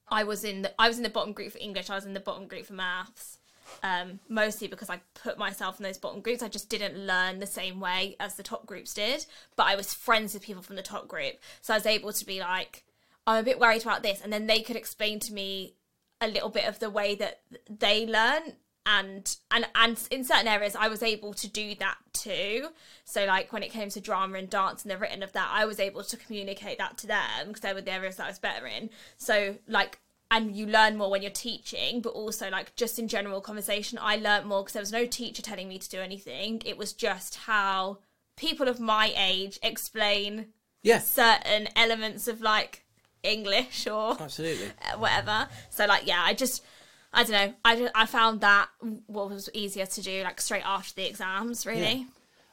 I was in the I was in the bottom group for English. I was in the bottom group for maths um, mostly because I put myself in those bottom groups. I just didn't learn the same way as the top groups did, but I was friends with people from the top group. So I was able to be like, I'm a bit worried about this. And then they could explain to me a little bit of the way that they learn. And, and and in certain areas I was able to do that too. So like when it came to drama and dance and the written of that, I was able to communicate that to them because they were the areas that I was better in. So like and you learn more when you're teaching, but also like just in general conversation, I learnt more because there was no teacher telling me to do anything. It was just how people of my age explain Yeah, certain elements of like English or absolutely. [LAUGHS] uh, whatever. So like yeah, I just I don't know. I ju- I found that what was easier to do like straight after the exams, really.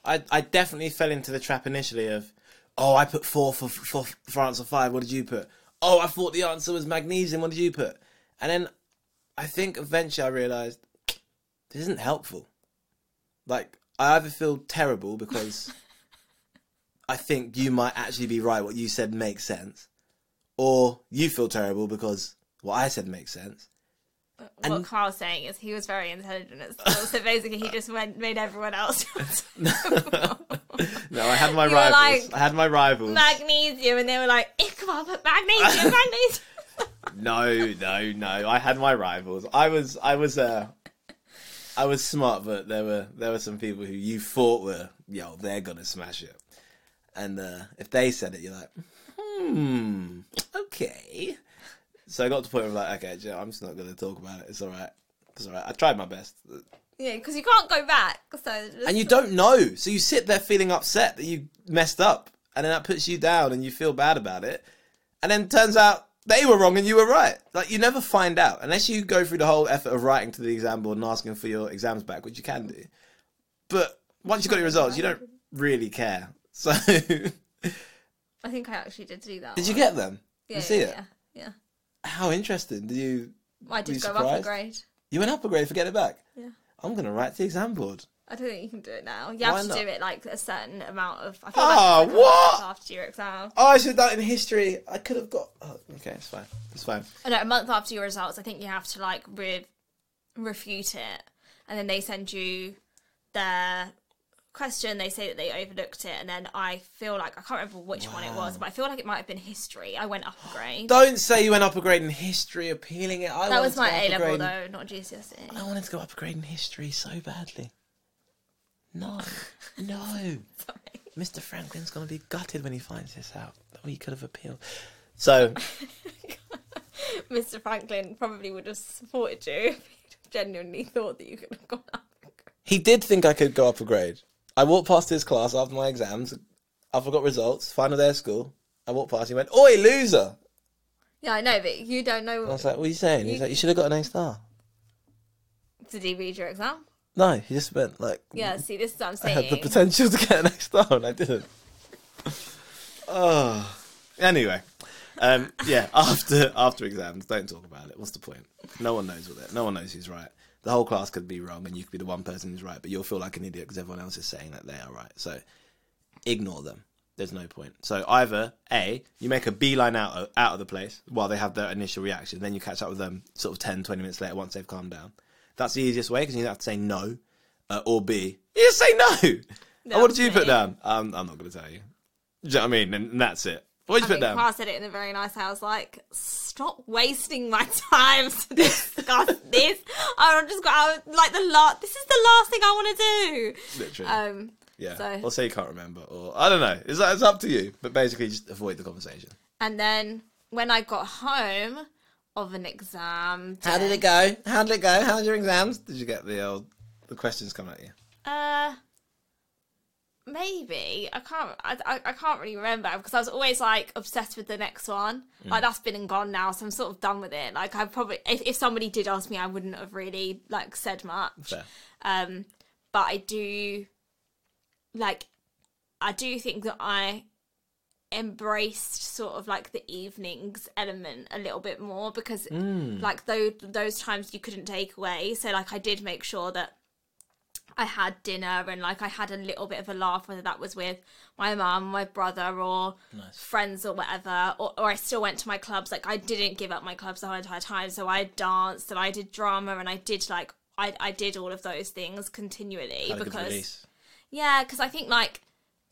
I I definitely fell into the trap initially of, oh, I put four for for, for answer five. What did you put? Oh, I thought the answer was magnesium. What did you put? And then I think eventually I realised this isn't helpful. Like I either feel terrible because [LAUGHS] I think you might actually be right. What you said makes sense, or you feel terrible because what I said makes sense. what Carl's saying is he was very intelligent at [LAUGHS] school, so basically he just went made everyone else [LAUGHS] No, I had my You rivals. like, I had my rivals. magnesium, and they were like, "Eh, "Come on, put magnesium, magnesium." [LAUGHS] No, no, no. I had my rivals. I was, I was, uh, I was smart, but there were there were some people who you thought were, yo, they're gonna smash it, and uh, if they said it, you're like, hmm, okay. So I got to the point of like, okay, Joe, I'm just not gonna talk about it. It's all right. It's all right. I tried my best, yeah, because you can't go back. So and you don't know, so you sit there feeling upset that you messed up, and then that puts you down, and you feel bad about it, and then turns out they were wrong and you were right. Like you never find out unless you go through the whole effort of writing to the exam board and asking for your exams back, which you can do. But once you've got your results, you don't really care. [LAUGHS] So I think I actually did do that. Did you get them? Yeah, you see yeah, it? yeah, yeah. How interesting. Did you? I did go up a grade. You went up a grade for getting it back. Yeah. I'm gonna write the exam board. I don't think you can do it now. You Why have to not? do it like a certain amount of. I feel Ah, like it's like a what? month after your exam. Oh, I should have done it in history. I could have got. Oh, okay, it's fine. It's fine. Oh, no, a month after your results, I think you have to like re- refute it, and then they send you their question. They say that they overlooked it, and then I feel like I can't remember which one it was, but I feel like it might have been history. I went up a grade. Don't say you went up a grade in history, appealing it. I that was my A level grade- though, not GCSE. I wanted to go up a grade in history so badly. No, [LAUGHS] no. Mr. Franklin's gonna be gutted when he finds this out. Oh, he could have appealed. So [LAUGHS] Mr. Franklin probably would have supported you if he genuinely thought that you could have gone up. he did think I could go up a grade. I walked past his class after my exams. I forgot results. Final day of school. I walked past. He went, "Oi, loser!" Yeah, I know, but you don't know. What I was like, "What are you saying?" He's You- like, "You should have got an A star." Did he read your exam? No, he just went like, Yeah, see, this is what I'm saying. I had the potential to get an A star, and I didn't. Oh, anyway, um, yeah. After after exams, don't talk about it. What's the point? No one knows what it. No one knows who's right. The whole class could be wrong, and you could be the one person who's right, but you'll feel like an idiot because everyone else is saying that they are right. So ignore them. There's no point. So either a you make a beeline out of, out of the place while they have their initial reaction, then you catch up with them sort of 10, 20 minutes later once they've calmed down. That's the easiest way because you don't have to say no. Uh, or B, you just say no. [LAUGHS] No, oh, what did you put down? Um, I'm not going to tell you. Do you know what I mean? And, and that's it. What did you I put think down? Carl said it in a very nice way. I was like, stop wasting my [LAUGHS] time to discuss [LAUGHS] this. I'm just I was like the last. This is the last thing I want to do. Literally. Um, yeah. so- Or say you can't remember. Or I don't know. It's, it's up to you. But basically, just avoid the conversation. and then when I got home of an exam, How did it go? How did it go? How was your exams? Did you get the old the questions coming at you? Uh, Maybe I can't. I, I, I can't really remember because I was always like obsessed with the next one. Like that's been and gone now, so I'm sort of done with it. Like I probably, if, if somebody did ask me, I wouldn't have really like said much. Fair. Um, but I do, like, I do think that I embraced sort of like the evenings element a little bit more because like those those times you couldn't take away. So like I did make sure that I had dinner and like I had a little bit of a laugh, whether that was with my mum, my brother, or Nice. friends or whatever. Or, or I still went to my clubs. Like I didn't give up my clubs the whole entire time. So I danced and I did drama and I did like I I did all of those things continually because yeah, because I think like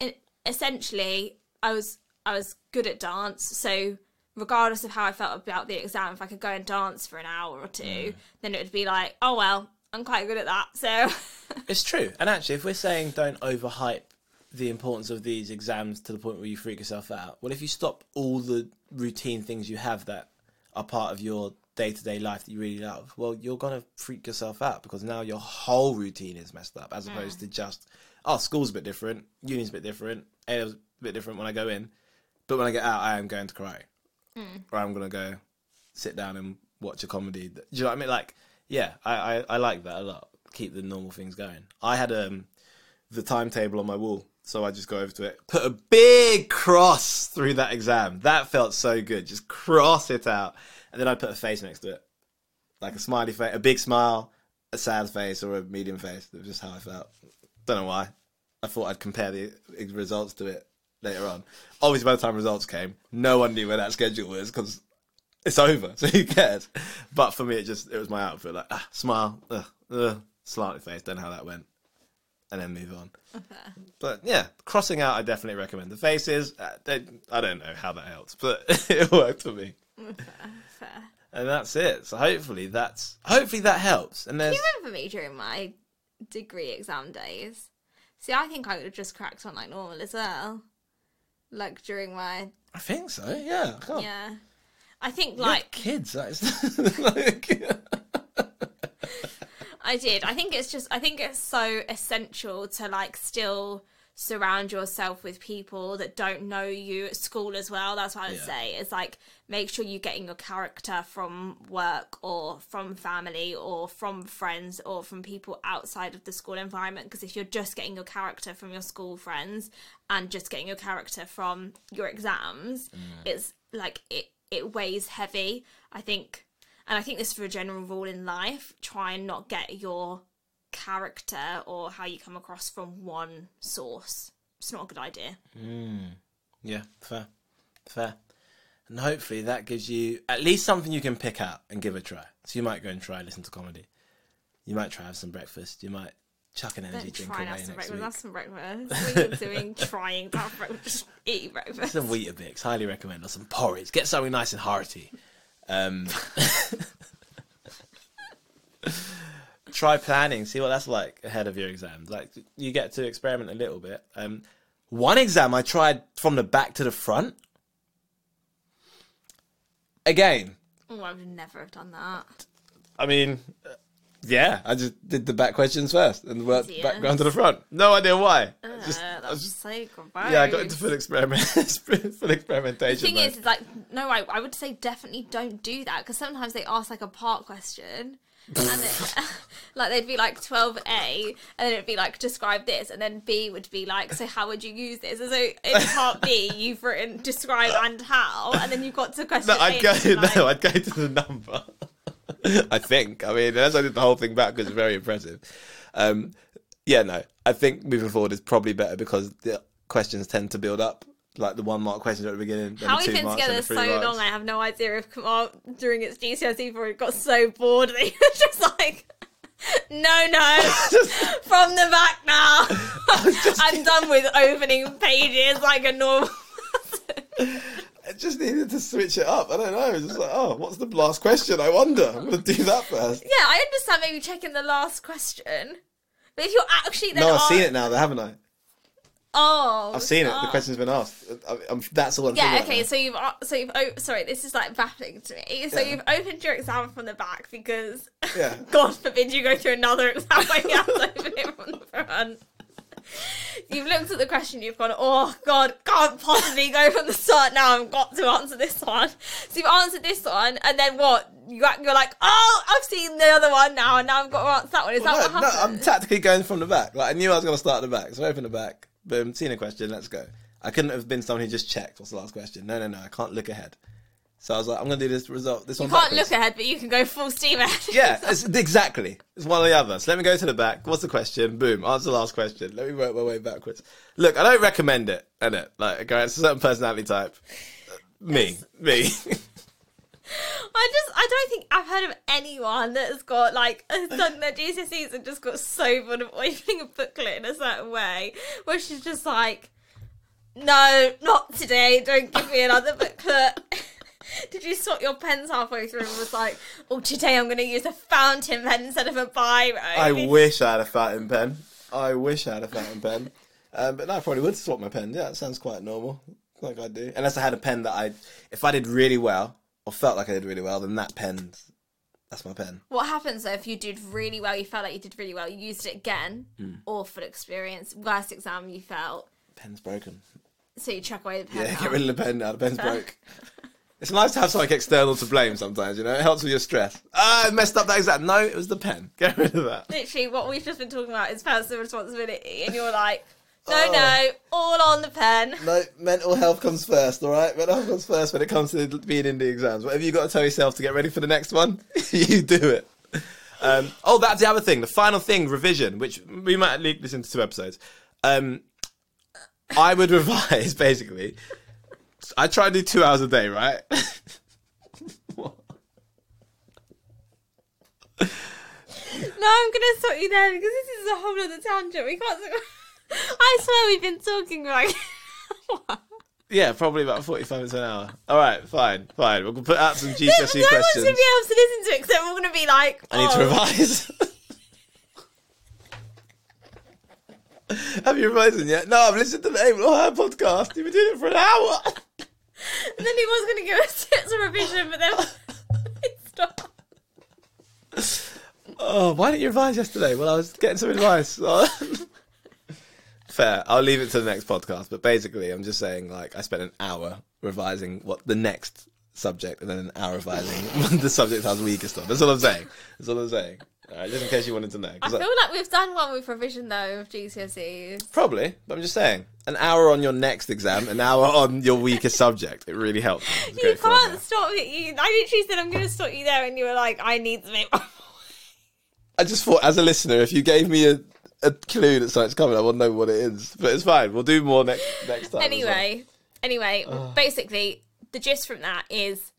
it, essentially I was I was good at dance, so regardless of how I felt about the exam, if I could go and dance for an hour or two, Mm. then it would be like, oh well, I'm quite good at that. So [LAUGHS] It's true. And actually, if we're saying don't overhype the importance of these exams to the point where you freak yourself out, well, if you stop all the routine things you have that are part of your day to day life that you really love, well, you're going to freak yourself out because now your whole routine is messed up as opposed mm. to just, oh, school's a bit different, uni's a bit different, A's a bit different when I go in. But when I get out, I am going to cry. Mm. Or I'm going to go sit down and watch a comedy. Do you know what I mean? Like, yeah, I, I, I like that a lot. Keep the normal things going. I had um the timetable on my wall, so I just go over to it, put a big cross through that exam. That felt so good. Just cross it out, and then I put a face next to it, like a smiley face, a big smile, a sad face, or a medium face. That was just how I felt. Don't know why. I thought I'd compare the results to it later on. Obviously, by the time results came, no one knew where that schedule was because it's over, [LAUGHS] so who cares? But for me, it just it was my outfit, like ah, smile, ugh, ugh, slightly face. Don't know how that went, and then move on. [LAUGHS] But yeah, crossing out, I definitely recommend. The faces, uh, they, I don't know how that helps, but [LAUGHS] it worked for me, fair. and that's it. So hopefully that's hopefully that helps. And there's you remember me during my degree exam days? See, I think I would have just cracked on like normal as well. Like during my I think so. Yeah, I can't- yeah. I think like kids. That is [LAUGHS] like, I did. I think it's just I think it's so essential to like still surround yourself with people that don't know you at school as well. That's what I'd Yeah. say. It's like make sure you're getting your character from work or from family or from friends or from people outside of the school environment because if you're just getting your character from your school friends and just getting your character from your exams, mm. it's like it it weighs heavy. I think and I think this is for a general rule in life, try and not get your character or how you come across from one source. It's not a good idea. Hmm. yeah, fair, fair. And hopefully that gives you at least something you can pick out and give a try. So you might go and try listen to comedy. You might try have some breakfast. You might chuck an energy drink away have some next breakfast. week. Have some breakfast. What are you doing [LAUGHS] trying to have breakfast? Just eat breakfast. Some Weetabix, highly recommend, or some porridge. Get something nice and hearty. Um, [LAUGHS] try planning, see what that's like ahead of your exams. Like you get to experiment a little bit. Um, one exam I tried from the back to the front. Again, Oh, I would never have done that. I mean, yeah, I just did the back questions first and worked Idiot. background to the front. No idea why. Uh, Just- I was just- so gross. yeah, I got into full experiment, [LAUGHS] full experimentation. The thing mode. is, it's like, no, I, I would say definitely don't do that because sometimes they ask like a part question. and it, [LAUGHS] [LAUGHS] like they'd be like 12a and then it'd be like describe this and then b would be like so how would you use this and so in part b you've written describe and how and then you've got to question No, A I'd go. it's like- No, I'd go to the number. [LAUGHS] I think. I mean, unless I did the whole thing back because it's very impressive. Um, yeah, no. I think moving forward is probably better because the questions tend to build up, like the one mark questions at the beginning. How we've been together so marks. long, I have no idea if Kamal during its GCSE before it got so bored that [LAUGHS] he was just like, no, no, [LAUGHS] from the back now. I'm done with opening pages like a normal. I just needed to switch it up. I don't know. It's just like, oh, what's the last question? I wonder. I'm going to do that first. [LAUGHS] yeah, I understand maybe checking the last question, but if you're actually then No, I've seen it now, though, haven't I? Oh, I've seen it. The oh. question's been asked. I, I'm, that's all I'm Yeah, okay, so you've uh, so you've oh, sorry, this is like baffling to me. So Yeah. you've opened your exam from the back because Yeah. [LAUGHS] God forbid you go through another [LAUGHS] exam where you have to open it from the front. [LAUGHS] You've looked at the question, you've gone, oh god, can't possibly go from the start now. I've got to answer this one. So you've answered this one, and then what? You You're like, oh, I've seen the other one now, and now I've got to answer that one. Is that no, what no. I'm tactically going from the back. Like I knew I was going to start at the back, so I open the back. Boom, seen a question. Let's go. I couldn't have been someone who just checked. What's the last question? No, no, no. I can't look ahead. So I was like, I'm going to do this result. This you one. can't backwards. look ahead, but you can go full steam ahead. [LAUGHS] Yeah, it's, exactly. It's one or the other. So let me go to the back. What's the question? Boom. Answer the last question. Let me work my way backwards. Look, I don't recommend it, innit? Like, okay, it's a certain personality type. Uh, me. Me. [LAUGHS] [LAUGHS] I just, I don't think I've heard of anyone that has got like done their GCSEs and just got so bored of opening a booklet in a certain way, where she's just like, no, not today. Don't give me another booklet. [LAUGHS] Did you swap your pens halfway through and was like, oh, today I'm going to use a fountain pen instead of a biro? I wish I had a fountain pen. I wish I had a fountain pen. Um, but no, I probably would swap my pen. Yeah, that sounds quite normal. Like I do. Unless I had a pen that I, if I did really well, or felt like I did really well, then that pen, that's my pen. What happens though if you did really well, you felt like you did really well, you used it again, Hmm. awful experience, worst exam you felt, Pen's broken. so you chuck away the pen. Yeah, now. get rid of the pen now. The pen's broke. [LAUGHS] It's nice to have something external to blame sometimes, you know? It helps with your stress. Ah, I messed up that exact. No, it was the pen. [LAUGHS] Get rid of that. Literally, what we've just been talking about is personal responsibility, and you're like, [LAUGHS] no, Oh. no, all on the pen. No, mental health comes first, all right? Mental health comes first when it comes to being in the exams. Whatever you've got to tell yourself to get ready for the next one, [LAUGHS] you do it. Um, oh, that's the other thing. The final thing, revision, which we might leak this into two episodes. Um, I would revise, basically. I try to do two hours a day, right? [LAUGHS] No, I'm gonna stop you there because this is a whole other tangent. We can't. [LAUGHS] I swear we've been talking like. [LAUGHS] yeah, probably about 45 minutes an hour. All right, fine, fine. We'll put out some GCSE no GCSE one's gonna questions. be able to listen to it because we're gonna be like, I need oh. to revise. Have you revising yet? No, I've listened to the High podcast. You've been doing it for an hour. [LAUGHS] And then he was gonna give us [LAUGHS] tips of revision, but then [LAUGHS] he stopped. Oh, why didn't you revise yesterday? Well, I was getting some advice. Fair. I'll leave it to the next podcast. But basically, I'm just saying, like, I spent an hour revising what the next subject, and then an hour revising the subject I was weakest on. That's all I'm saying. That's all I'm saying. Right, just in case you wanted to know. I feel I- like we've done one with revision though of GCSEs. Probably, but I'm just saying, an hour on your next exam, an hour on your weakest subject. It really helps. It's You can't stop it. I literally said I'm going to stop you there, and you were like, "I need to make." I just thought, as a listener, if you gave me a, a clue that something's coming, I wouldn't know what it is. But it's fine. We'll do more next next time. as well. anyway, anyway, basically, the gist from that is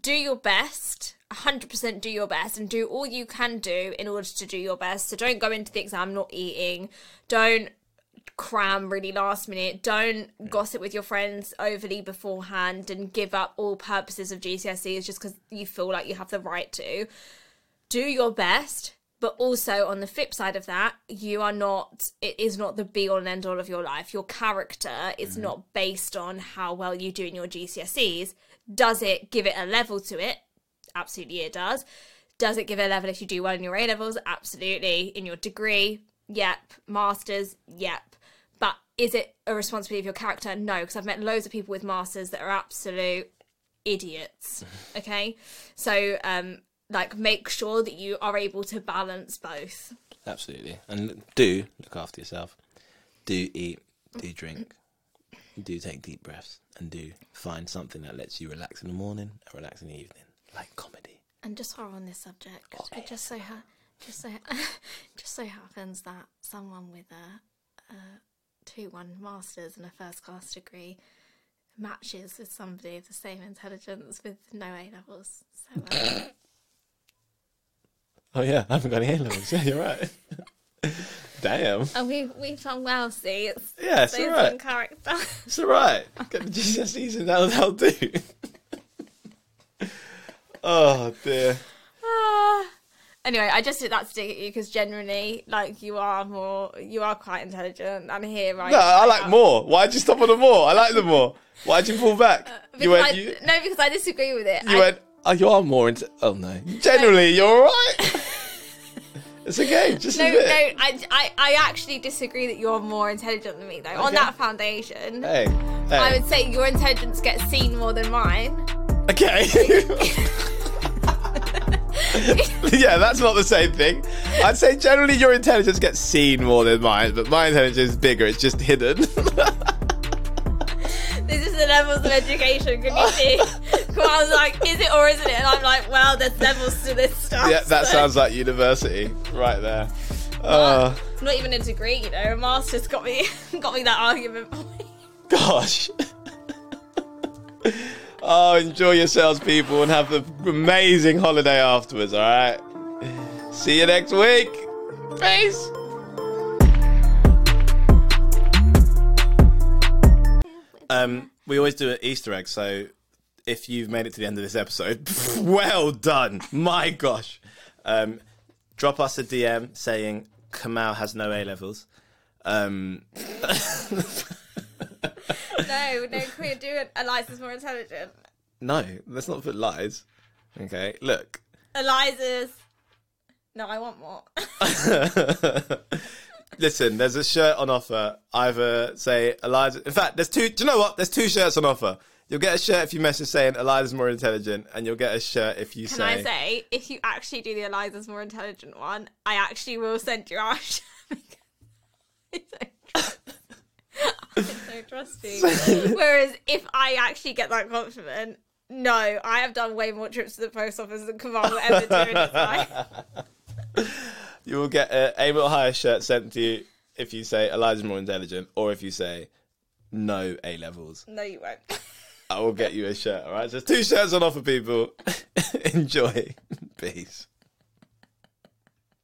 do your best, 100% do your best, and do all you can do in order to do your best. So don't go into the exam not eating. Don't cram really last minute. Don't gossip with your friends overly beforehand and give up all purposes of GCSEs just because you feel like you have the right to. Do your best. But also on the flip side of that, you are not. It is not the be all and end all of your life. Your character is mm-hmm. not based on how well you do in your GCSEs. Does it give it a level to it? Absolutely, it does. Does it give a level if you do well in your A levels? Absolutely. In your degree? Yep. Masters? Yep. But is it a responsibility of your character? No, because I've met loads of people with masters that are absolute idiots. [LAUGHS] Okay, so um, like make sure that you are able to balance both. Absolutely. And do look after yourself. Do eat. Do drink. Do take deep breaths. And do find something that lets you relax in the morning and relax in the evening, like comedy. And just while we're on this subject, it just so ha- just [LAUGHS] so just so happens that someone with a, a two one masters and a first class degree matches with somebody of the same intelligence with no A levels. So uh, [COUGHS] Oh yeah, I haven't got any A levels. Yeah, you're right. [LAUGHS] Damn. and we we've done well. See, it's Yeah, it's based alright. character. It's alright. Get the GCSEs and that'll, that'll do. [LAUGHS] oh dear. Ah. anyway, I just did that to dig at you because generally, like, you are more, you are quite intelligent. And here, right? No, I like more. Why'd you stop on the more? I like the more. Why'd you pull back? Because you went. I, you, no, because I disagree with it. you I- went. Oh, you are more into. Oh no. Generally, you're alright. [LAUGHS] It's okay. Just No, no. I, I, I actually disagree that you're more intelligent than me, though. On that foundation, Hey, hey. I would say your intelligence gets seen more than mine. Okay. [LAUGHS] yeah, that's not the same thing. I'd say generally your intelligence gets seen more than mine, but my intelligence is bigger. It's just hidden. [LAUGHS] This is the levels of education. Can you see? Kamal's like, is it or isn't it? And I'm like, well, there's levels to this stuff. yeah, that so- sounds like university right there. Uh, Not even a degree, you know. A master's got me, [LAUGHS] got me that argument gosh. Oh, enjoy yourselves, people, and have an amazing holiday afterwards, alright? See you next week. Peace. Um, we always do an Easter egg, so if you've made it to the end of this episode, [LAUGHS] well done. My gosh. Um, drop us a DM saying Kamal has no A levels. Um, [LAUGHS] No, no, queer do it. Eliza's more intelligent. no, let's not put lies. Okay, look. Eliza's. No, I want more. [LAUGHS] Listen, there's a shirt on offer. Either say Eliza. In fact, there's two. Do you know what? There's two shirts on offer. You'll get a shirt if you message saying Eliza's more intelligent, and you'll get a shirt if you Can say. I say, if you actually do the Eliza's more intelligent one, I actually will send you our [LAUGHS] shirt. [LAUGHS] It's so It's trusting. [LAUGHS] Whereas if I actually get that compliment, no, I have done way more trips to the post office than Kamal will ever do in his life. [LAUGHS] You will get a A Little Higher shirt sent to you if you say Eliza's more intelligent, or if you say no A levels. No, you won't. I will get you a shirt. All right, so there's two shirts on offer, people. [LAUGHS] Enjoy. Peace.